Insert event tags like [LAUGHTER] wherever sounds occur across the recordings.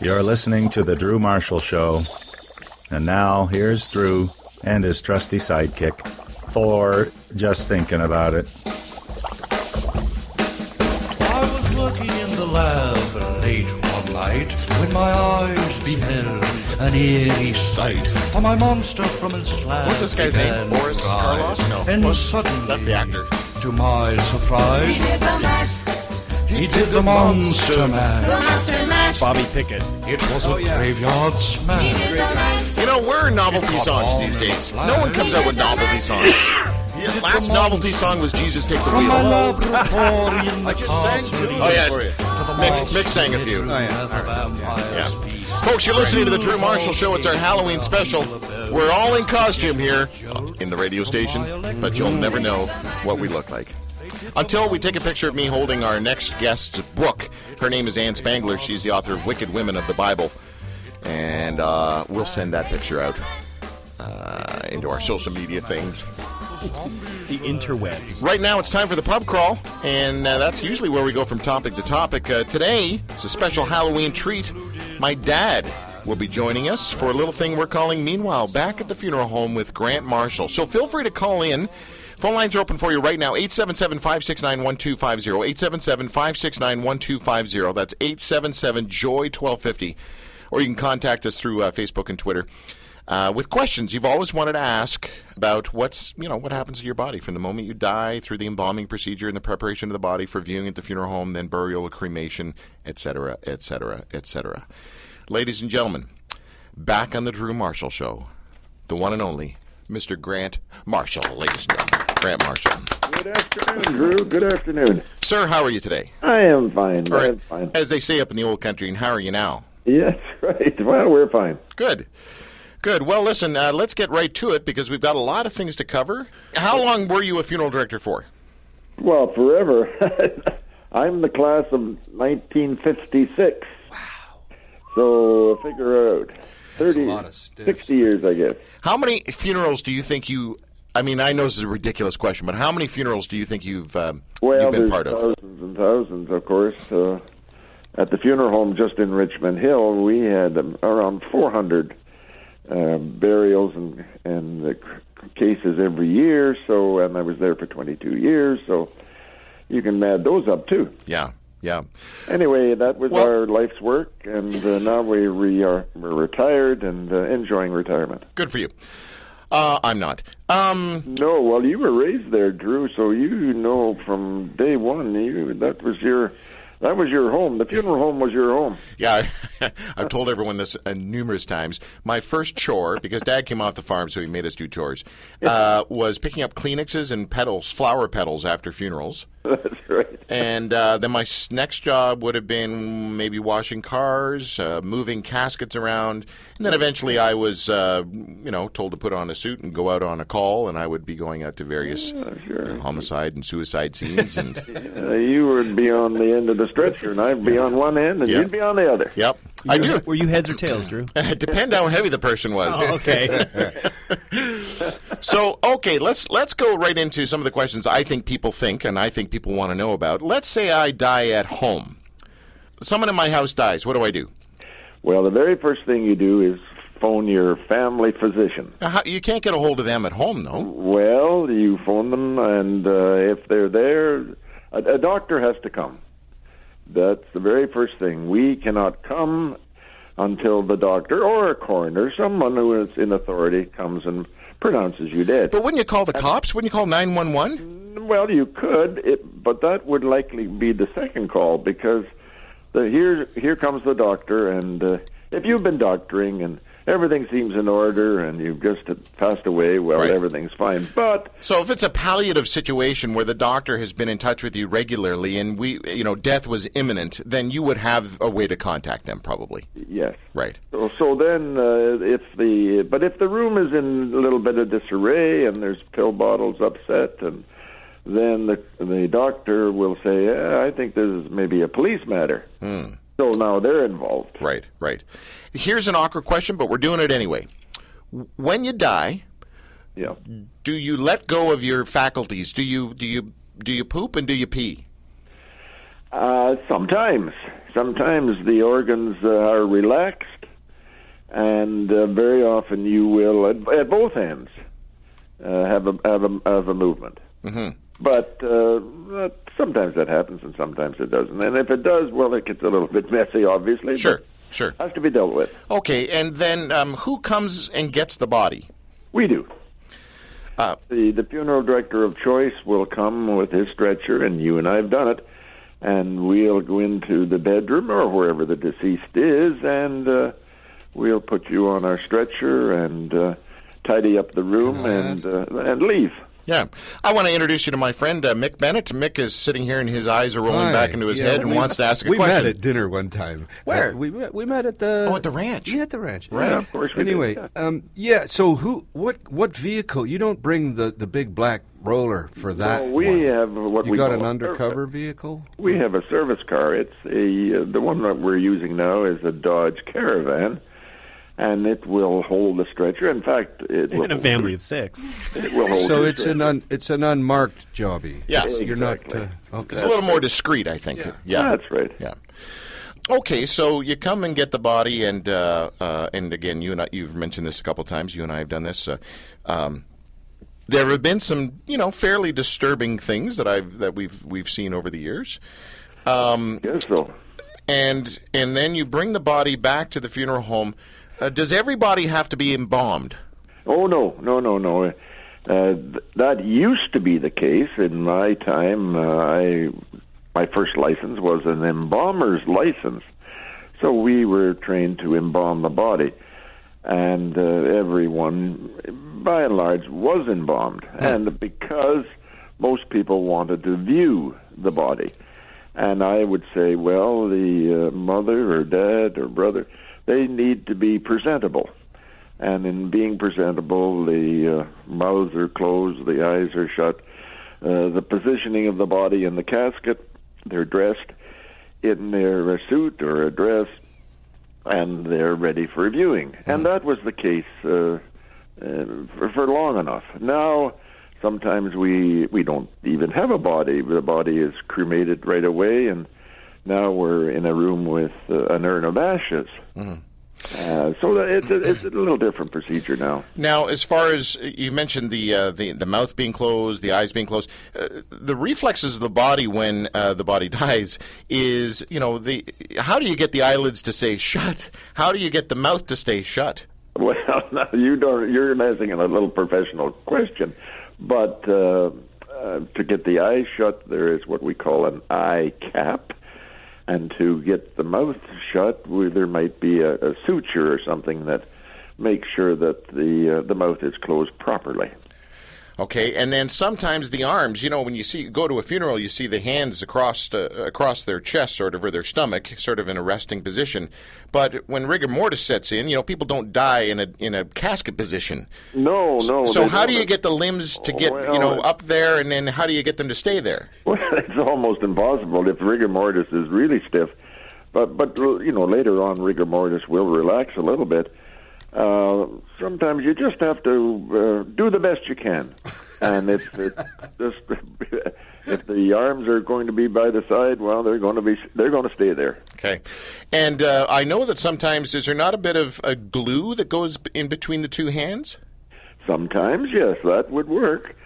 You're listening to The Drew Marshall Show. And now, here's Drew and his trusty sidekick, Thor, just thinking about it. I was working in the lab late one night when my eyes beheld an eerie sight. For my monster from his slab What's this guy's name? Boris to rise. Karloff? No. And What? suddenly, That's the actor. to my surprise, He did the mash, he did the monster man. the monster mash. Bobby Pickett. It was a oh, graveyard He smash. did the mash. You know, we're novelty songs these days. No one comes out with novelty songs. The last novelty song was Jesus Take the From my Wheel. laboratory [LAUGHS] in the castle. Oh, yeah. to the Mick, Mick sang a few. where the vampires Yeah. Folks, you're listening to the Drew Marshall Show. It's our Halloween special. We're all in costume here in the radio station, but you'll never know what we look like. Until we take a picture of me holding our next guest's book. Her name is Ann Spangler. She's the author of Wicked Women of the Bible. And uh, we'll send that picture out uh, into our social media things. The interwebs. Right now, it's time for the pub crawl, and uh, that's usually where we go from topic to topic. Uh, today, it's a special Halloween treat. My dad will be joining us for a little thing we're calling Meanwhile Back at the Funeral Home with Grant Marshall. So feel free to call in. Phone lines are open for you right now 877 569 1250. 877 569 1250. That's 877 Joy 1250. Or you can contact us through uh, Facebook and Twitter uh, with questions you've always wanted to ask about what's you know what happens to your body from the moment you die through the embalming procedure and the preparation of the body for viewing at the funeral home, then burial, cremation, etc., etc., etc. Ladies and gentlemen, back on the Drew Marshall Show, the one and only Mr. Grant Marshall, ladies and gentlemen, Grant Marshall. Good afternoon, Drew. Good afternoon. Sir, how are you today? I am fine. I am fine. As they say up in the old country, and how are you now? Yes, [LAUGHS] right. Well, we're fine. Good. Good. Well, listen, uh, let's get right to it because we've got a lot of things to cover. How long were you a funeral director for? Well, forever. [LAUGHS] I'm the class of 1956. Wow. So figure out 30, lot of 60 years, I guess. How many funerals do you think you? I mean, I know this is a ridiculous question, but how many funerals do you think you've um, Well, you've been there's part of? thousands and thousands, of course. Uh, at the funeral home just in Richmond Hill, we had um, around 400 uh, burials and and uh, c- cases every year. So, and I was there for 22 years. So, you can add those up too. Yeah, yeah. Anyway, that was Well- our life's work, and uh, now we re- are we're retired and uh, enjoying retirement. Good for you. Uh, I'm not. Um, No, well, you were raised there, Drew, so you know from day one. You that was your that was your home. The funeral home was your home. yeah, [LAUGHS] I've told everyone this uh, numerous times. My first chore, because Dad came off the farm, so he made us do chores, uh, was picking up Kleenexes and petals, flower petals after funerals. [LAUGHS] That's right. And uh, then my next job would have been maybe washing cars, uh, moving caskets around, and then eventually I was, uh, you know, told to put on a suit and go out on a call, and I would be going out to various sure. uh, homicide and suicide scenes. And [LAUGHS] Uh, you would be on the end of the stretcher, and I'd be on one end, and Yeah. you'd be on the other. yep, I do. Were you heads or tails, Drew? [LAUGHS] It depend how heavy the person was. Oh, okay. So okay, let's let's go right into some of the questions I think people think and I think people want to know about. Let's say I die at home. Someone in my house dies. What do I do? Well, the very first thing you do is phone your family physician. How- You can't get a hold of them at home, though. Well, you phone them, and uh, if they're there, a, a doctor has to come. That's the very first thing. We cannot come until the doctor or a coroner, someone who is in authority, comes and pronounces you did. But wouldn't you call the cops? Wouldn't you call nine one one? Well, you could, it, but that would likely be the second call because the, here here comes the doctor, and uh, if you've been doctoring and everything seems in order and you've just passed away, well, Right. everything's fine. But So if it's a palliative situation where the doctor has been in touch with you regularly and we, you know, death was imminent, then you would have a way to contact them, probably. yes, Right. So, so then, uh, if the but if the room is in a little bit of disarray and there's pill bottles upset, and then the the doctor will say, yeah, "I think this is maybe a police matter." So now they're involved. Right. Right. Here's an awkward question, but we're doing it anyway. When you die, Yeah. do you let go of your faculties? Do you do you do you poop and do you pee? Uh, sometimes, sometimes the organs uh, are relaxed, and uh, very often you will, at, at both ends, uh, have a have a have a movement. Mm-hmm. But uh, that- sometimes that happens, and sometimes it doesn't. And if it does, well, it gets a little bit messy, obviously. Sure, sure. has to be dealt with. Okay, and then um, who comes and gets the body? We do. Uh, the the funeral director of choice will come with his stretcher, and you and I have done it, and we'll go into the bedroom or wherever the deceased is, and uh, we'll put you on our stretcher and uh, tidy up the room and uh, and leave. Yeah, I want to introduce you to my friend uh, Mick Bennett. Mick is sitting here, and his eyes are rolling Hi. back into his Yeah, head, and we- wants to ask a we question. We met at dinner one time. Where? Uh, we met, we met at the Oh, at the ranch. Yeah, at the ranch. Right. Yeah, of course we did, Anyway, yeah. um, yeah. So who? What? What vehicle? You don't bring the the big black roller for that. So we one. have what You we got call an a- undercover vehicle? We have a service car. It's a uh, the one that we're using now is a Dodge Caravan, and it will hold the stretcher. In fact, it will In a family the- of six. It will hold So the it's an un, it's an unmarked jobby. Yes. you're not. Uh, okay. It's a little more discreet, I think. Yeah, That's right. Yeah. Okay, so you come and get the body, and uh, uh, and again, you and I, you've mentioned this a couple times. You and I have done this. Uh, um, there have been some, you know, fairly disturbing things that I've that we've we've seen over the years. Um, Yes, so. and and then you bring the body back to the funeral home. Uh, does everybody have to be embalmed? Oh no, no, no, no. Uh, th- that used to be the case in my time. Uh, I my first license was an embalmer's license, so we were trained to embalm the body, and uh, everyone, by and large, was embalmed. And because most people wanted to view the body, and I would say, well, the uh, mother or dad or brother, they need to be presentable. And in being presentable, the uh, mouths are closed, the eyes are shut, uh, the positioning of the body in the casket, they're dressed in their suit or a dress, and they're ready for viewing. And that was the case uh, uh, for, for long enough. Now, sometimes we we don't even have a body. The body is cremated right away, and now we're in a room with uh, an urn of ashes. Uh, so it's a, it's a little different procedure now. Now, as far as you mentioned the uh, the the mouth being closed, the eyes being closed, uh, the reflexes of the body when uh, the body [LAUGHS] dies is you know the how do you get the eyelids to stay shut? How do you get the mouth to stay shut? Well, [LAUGHS] now you don't. You're asking a little professional question, but uh, uh, to get the eyes shut, there is what we call an eye cap, and to get the mouth shut, we, there might be a, a suture or something that makes sure that the uh, the mouth is closed properly. Okay, and then sometimes the arms. You know, when you see go to a funeral, you see the hands across uh, across their chest, sort of, or their stomach, sort of in a resting position. But when rigor mortis sets in, you know, people don't die in a in a casket position. No, no. So how do you get the limbs to get you know up there, and then how do you get them to stay there? [LAUGHS] Well, it's almost impossible if rigor mortis is really stiff. But but you know later on rigor mortis will relax a little bit. Uh, sometimes you just have to uh, do the best you can, [LAUGHS] and it's just [LAUGHS] if the arms are going to be by the side, well, they're going to be they're going to stay there. Okay, and uh, I know that sometimes is there not a bit of a glue that goes in between the two hands? Sometimes, yes, that would work.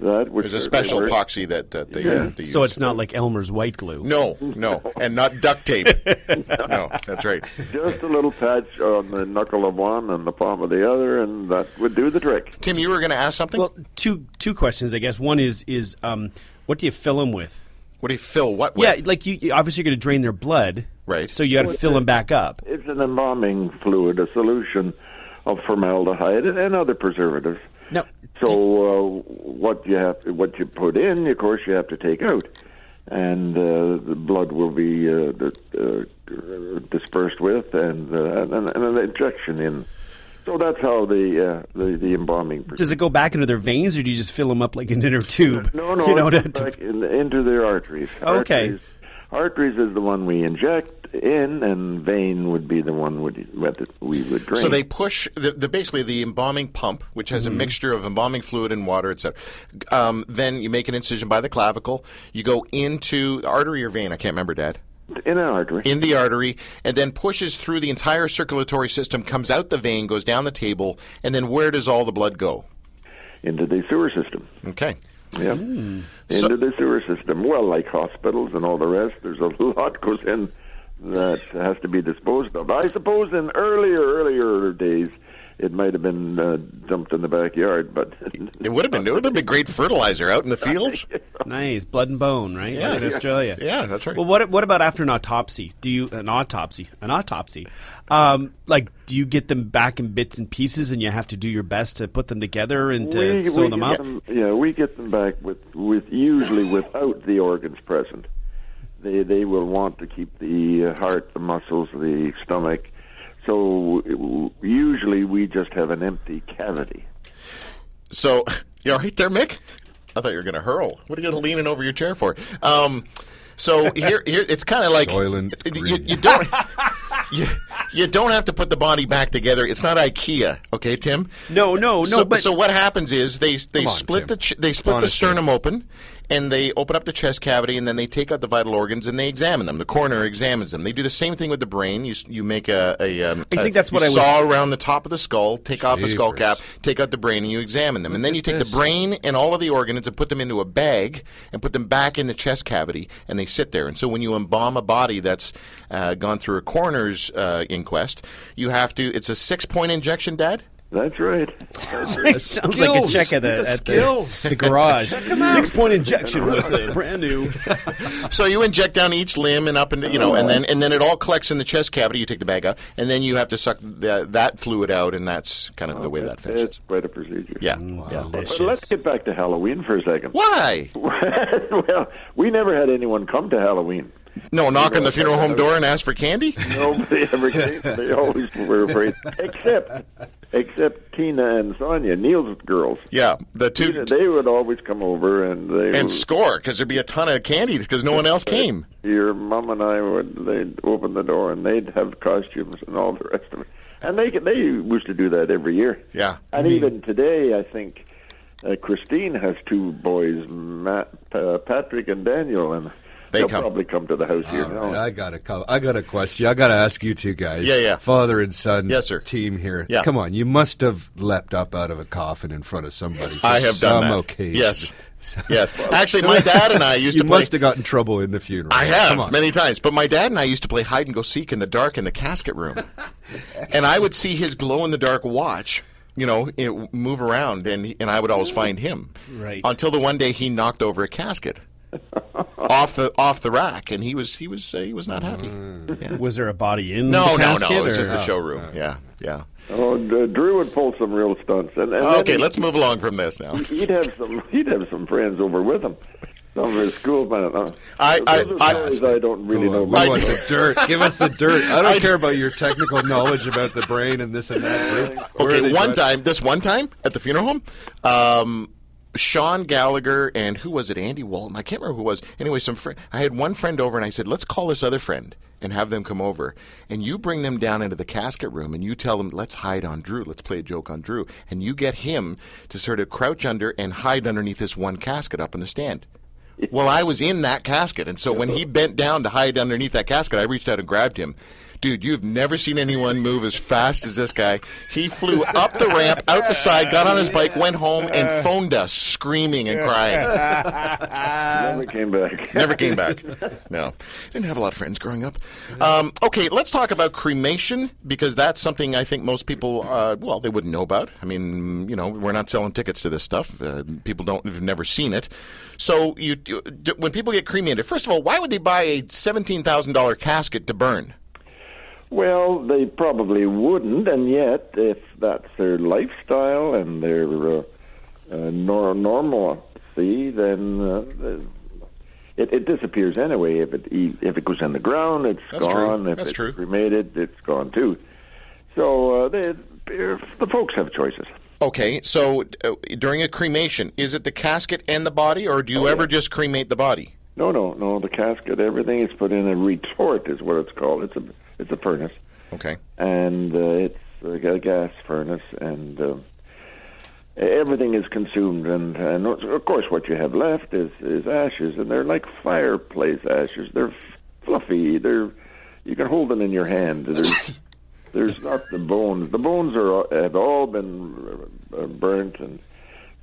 That would There's a special work. epoxy that, that they, Yeah. they use. So it's not like Elmer's white glue. no, no, and not duct tape. [LAUGHS] no, that's right. Just a little patch on the knuckle of one and the palm of the other, and that would do the trick. Tim, you were going to ask something. Well, two two questions, I guess. One is is um, what do you fill them with? what do you fill what with? Yeah, like you you- obviously you're going to drain their blood, Right. So you got to fill them back up. It's an embalming fluid, a solution of formaldehyde and, and other preservatives. So uh, what you have, what you put in, of course, you have to take out, and uh, the blood will be uh, uh, dispersed with, and, uh, and and an injection in. So that's how the uh, the, the embalming. does it go back into their veins, or do you just fill them up like an inner tube? No, no, [LAUGHS] you know, to, to- in, into their arteries. Okay. Arteries, arteries is the one we inject in, and vein would be the one would, that we would drain. So they push the, the basically the embalming pump, which has a Mm-hmm. mixture of embalming fluid and water, etc. Um, then you make an incision by the clavicle. You go into the artery or vein. I can't remember, Dad. In an artery. in the artery and then pushes through the entire circulatory system, comes out the vein, goes down the table, and then where does all the blood go? into the sewer system. Okay. Yeah. So- into the sewer system. Well, like hospitals and all the rest, there's a [LAUGHS] lot goes in that has to be disposed of. I suppose in earlier, earlier days, it might have been uh, dumped in the backyard, but [LAUGHS] It would have been. It would have been great fertilizer out in the fields. [LAUGHS] Nice blood and bone, right? Yeah. Like in Australia. Yeah, that's right. Well, what what about after an autopsy? Do you an autopsy? An autopsy? Um, like, do you get them back in bits and pieces, and you have to do your best to put them together and to sew them up? Them, yeah, we get them back with with usually without the organs present. They they will want to keep the uh, heart, the muscles, the stomach. So it- usually we just have an empty cavity. So, [LAUGHS] you all right there, Mick? I thought you were going to hurl. What are you leaning over your chair for? Um, so here, here it's kind of [LAUGHS] like Soylent you, you don't [LAUGHS] you, you don't have to put the body back together. It's not IKEA, okay, Tim? No, no, no. so, but so what happens is they they Come on, split Tim. the ch- they split the sternum open, and they open up the chest cavity, and then they take out the vital organs and they examine them. The coroner examines them. They do the same thing with the brain. You you make a, a um, I think a- that's what you I was- saw around the top of the skull, take off the skull cap, take out the brain, and you examine them. And then you take this. the brain and all of the organs and put them into a bag and put them back in the chest cavity, and they sit there. And so when you embalm a body that's uh, gone through a coroner's uh, inquest, you have to. It's a six point injection, Dad. That's right. [LAUGHS] Sounds like a skills. check at the, The at the, the garage. Six point injection with it, brand new. [LAUGHS] So you inject down each limb and up and you know, and then and then it all collects in the chest cavity. You take the bag out, and then you have to suck the, that fluid out, and that's kind of the way that finishes. It's finishes. quite a procedure. Yeah. Mm, yeah. But let's get back to Halloween for a second. Why? [LAUGHS] well, we never had anyone come to Halloween. No, knock on the funeral home door and ask for candy. Nobody ever came. They always were afraid, except except Tina and Sonia, Neil's girls. Yeah, the Tina, two they would always come over and they and would- score because there'd be a ton of candy because no one else came. Your mom and I would they'd open the door and they'd have costumes and all the rest of it, and they they used to do that every year. Yeah. and even today, I think uh, Christine has two boys, Matt, uh, Patrick and Daniel, and They they'll come. probably come to the house here oh, right, I got a co- I got a question. I got to ask you two guys. Yeah, yeah. Father and son. Yes, sir. Team here. Yeah. Come on, you must have leapt up out of a coffin in front of somebody. For I have some done that. occasion. Yes, yes. [LAUGHS] Actually, my dad and I used you to play. must have gotten in trouble in the funeral. I have many times, but my dad and I used to play hide and go seek in the dark in the casket room, [LAUGHS] and I would see his glow in the dark watch. You know, it, move around, and and I would always find him. Right. Until the one day he knocked over a casket [LAUGHS] off the off the rack, and he was he was uh, he was not happy. Yeah. Was there a body in No, the no, casket? no. It was or- just a showroom. Yeah, yeah. Oh, D- Drew would pull some real stunts, and, and Okay, he- let's move along from this now. He'd have some. [LAUGHS] He'd have some friends over with him. Some of his schoolmates. Uh, I- I- those are I- stories I don't really know. on, we want the dirt. Give us the [LAUGHS] dirt. I don't I- care about your technical knowledge about the brain and this and that. Drew. [LAUGHS] Okay, one time, this one time at the funeral home, um, Sean Gallagher and who was it? Andy Walton. I can't remember who it was. Anyway, some friend. I had one friend over, and I said, "Let's call this other friend and have them come over, and you bring them down into the casket room, and you tell them, let's hide on Drew. Let's play a joke on Drew, and you get him to sort of crouch under and hide underneath this one casket up in the stand." Well, I was in that casket, and so when he bent down to hide underneath that casket, I reached out and grabbed him. Dude, you've never seen anyone move as fast as this guy. He flew up the ramp, out the side, got on his bike, went home, and phoned us, screaming and crying. Never came back. Never came back. No, didn't have a lot of friends growing up. Um, okay, let's talk about cremation because that's something I think most people, uh, well, they wouldn't know about. I mean, you know, we're not selling tickets to this stuff. Uh, people don't have never seen it. So, you, you when people get cremated, first of all, why would they buy a seventeen thousand dollar casket to burn? Well, they probably wouldn't, and yet, if that's their lifestyle and their uh, uh, nor- normalcy, then uh, it, it disappears anyway. If it e- if it goes in the ground, it's That's true. gone. If That's it's true. cremated, it's gone too. So uh, they, the folks have choices. Okay, so uh, during a cremation, is it the casket and the body, or do you ever just cremate the body? No, no, no. The casket, everything is put in a retort, is what it's called. It's a it's a furnace. Okay. and uh, it's a gas furnace, and uh, everything is consumed. And, and of course, what you have left is, is ashes, and they're like fireplace ashes. They're f- fluffy. They're you can hold them in your hand. There's [LAUGHS] there's not the bones. The bones are have all been uh, burnt, and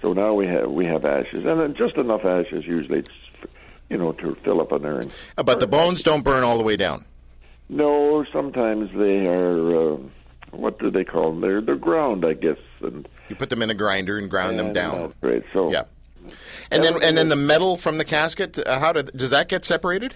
so now we have we have ashes, and then just enough ashes usually, you know, to fill up an urn. Uh, But the bones don't burn all the way down. No, sometimes they are. Uh, what do they call them? They're they're ground, I guess, and You put them in a grinder and ground them down. Great. So Yeah. And then and then the metal from the casket, uh, how did, does that get separated?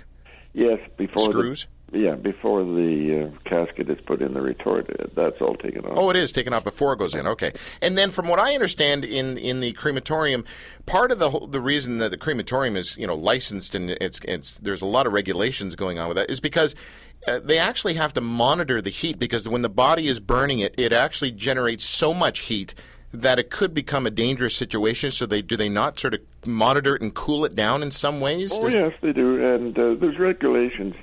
yes, before Screws? The, yeah, before the uh, casket is put in the retort, uh, that's all taken off. Oh, it is taken off before it goes in. Okay, and then from what I understand, in in the crematorium, part of the whole, the reason that the crematorium is you know licensed and it's it's there's a lot of regulations going on with that is because. Uh, they actually have to monitor the heat because when the body is burning it, it actually generates so much heat that it could become a dangerous situation. So they do they not sort of monitor it and cool it down in some ways? Oh Does- yes, they do, and uh, there's regulations.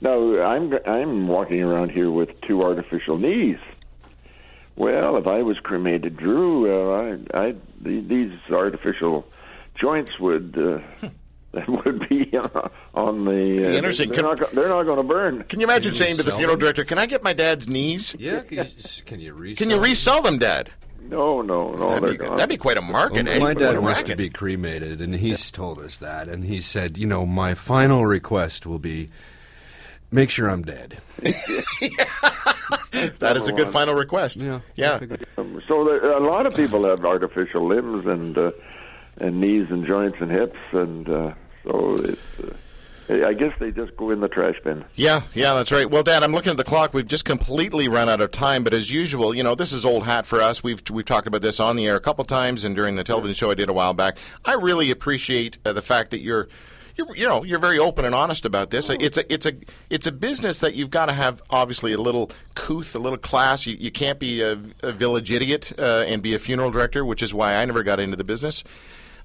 Now I'm I'm walking around here with two artificial knees. Well, if I was cremated, Drew, uh, I, I these artificial joints would uh, [LAUGHS] would be uh, on the. Uh, interesting. They're Can- not, they're not going to burn. Can you imagine Can you saying to the funeral them? director, "Can I get my dad's knees? Yeah, can you, can you resell? Can you resell them, Dad?" No, no, no. That'd they're be, gone. that'd be quite a market, Well, eh? my dad wants to be cremated, and he's told us that. And he said, you know, my final request will be make sure I'm dead. [LAUGHS] [LAUGHS] That is a good final request. Yeah. Yeah. Um, so there, a lot of people have artificial limbs and uh, and knees and joints and hips, and uh, so it's. Uh, I guess they just go in the trash bin. Yeah, yeah, that's right. Well, Dad, I'm looking at the clock. We've just completely run out of time, but as usual, you know, this is old hat for us. We've we've talked about this on the air a couple times and during the television show I did a while back. I really appreciate uh, the fact that you're you're you know, you're very open and honest about this. It's a it's a it's a business that you've got to have obviously a little couth, a little class. You you can't be a, a village idiot uh, and be a funeral director, which is why I never got into the business.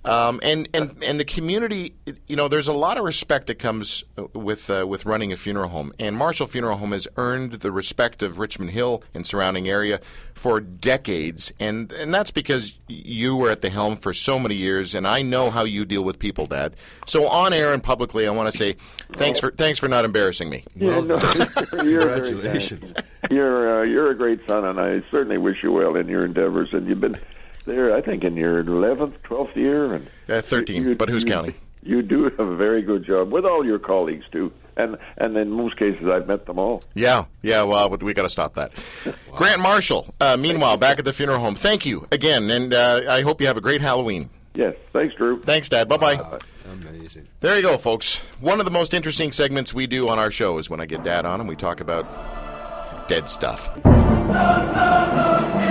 Um, and, and and the community, you know, there's a lot of respect that comes uh, with uh, with running a funeral home. And Marshall Funeral Home has earned the respect of Richmond Hill and surrounding area for decades, and and that's because you were at the helm for so many years. And I know how you deal with people, Dad. So on air and publicly, I want to say thanks for thanks for not embarrassing me. Yeah, no, [LAUGHS] you're Congratulations. You're uh, you're a great son, and I certainly wish you well in your endeavors. And you've been there, I think, in your eleventh, twelfth year, and Uh, 13, you- but who's you- counting? You do have a very good job with all your colleagues too, and and in most cases, I've met them all. Yeah, yeah. Well, we got to stop that. [LAUGHS] Grant Marshall. Uh, meanwhile, back at the funeral home. Thank you again, and uh, I hope you have a great Halloween. Yes, thanks, Drew. Thanks, Dad. Bye bye. Uh, amazing. There you go, folks. One of the most interesting segments we do on our show is when I get Dad on and we talk about dead stuff. So, so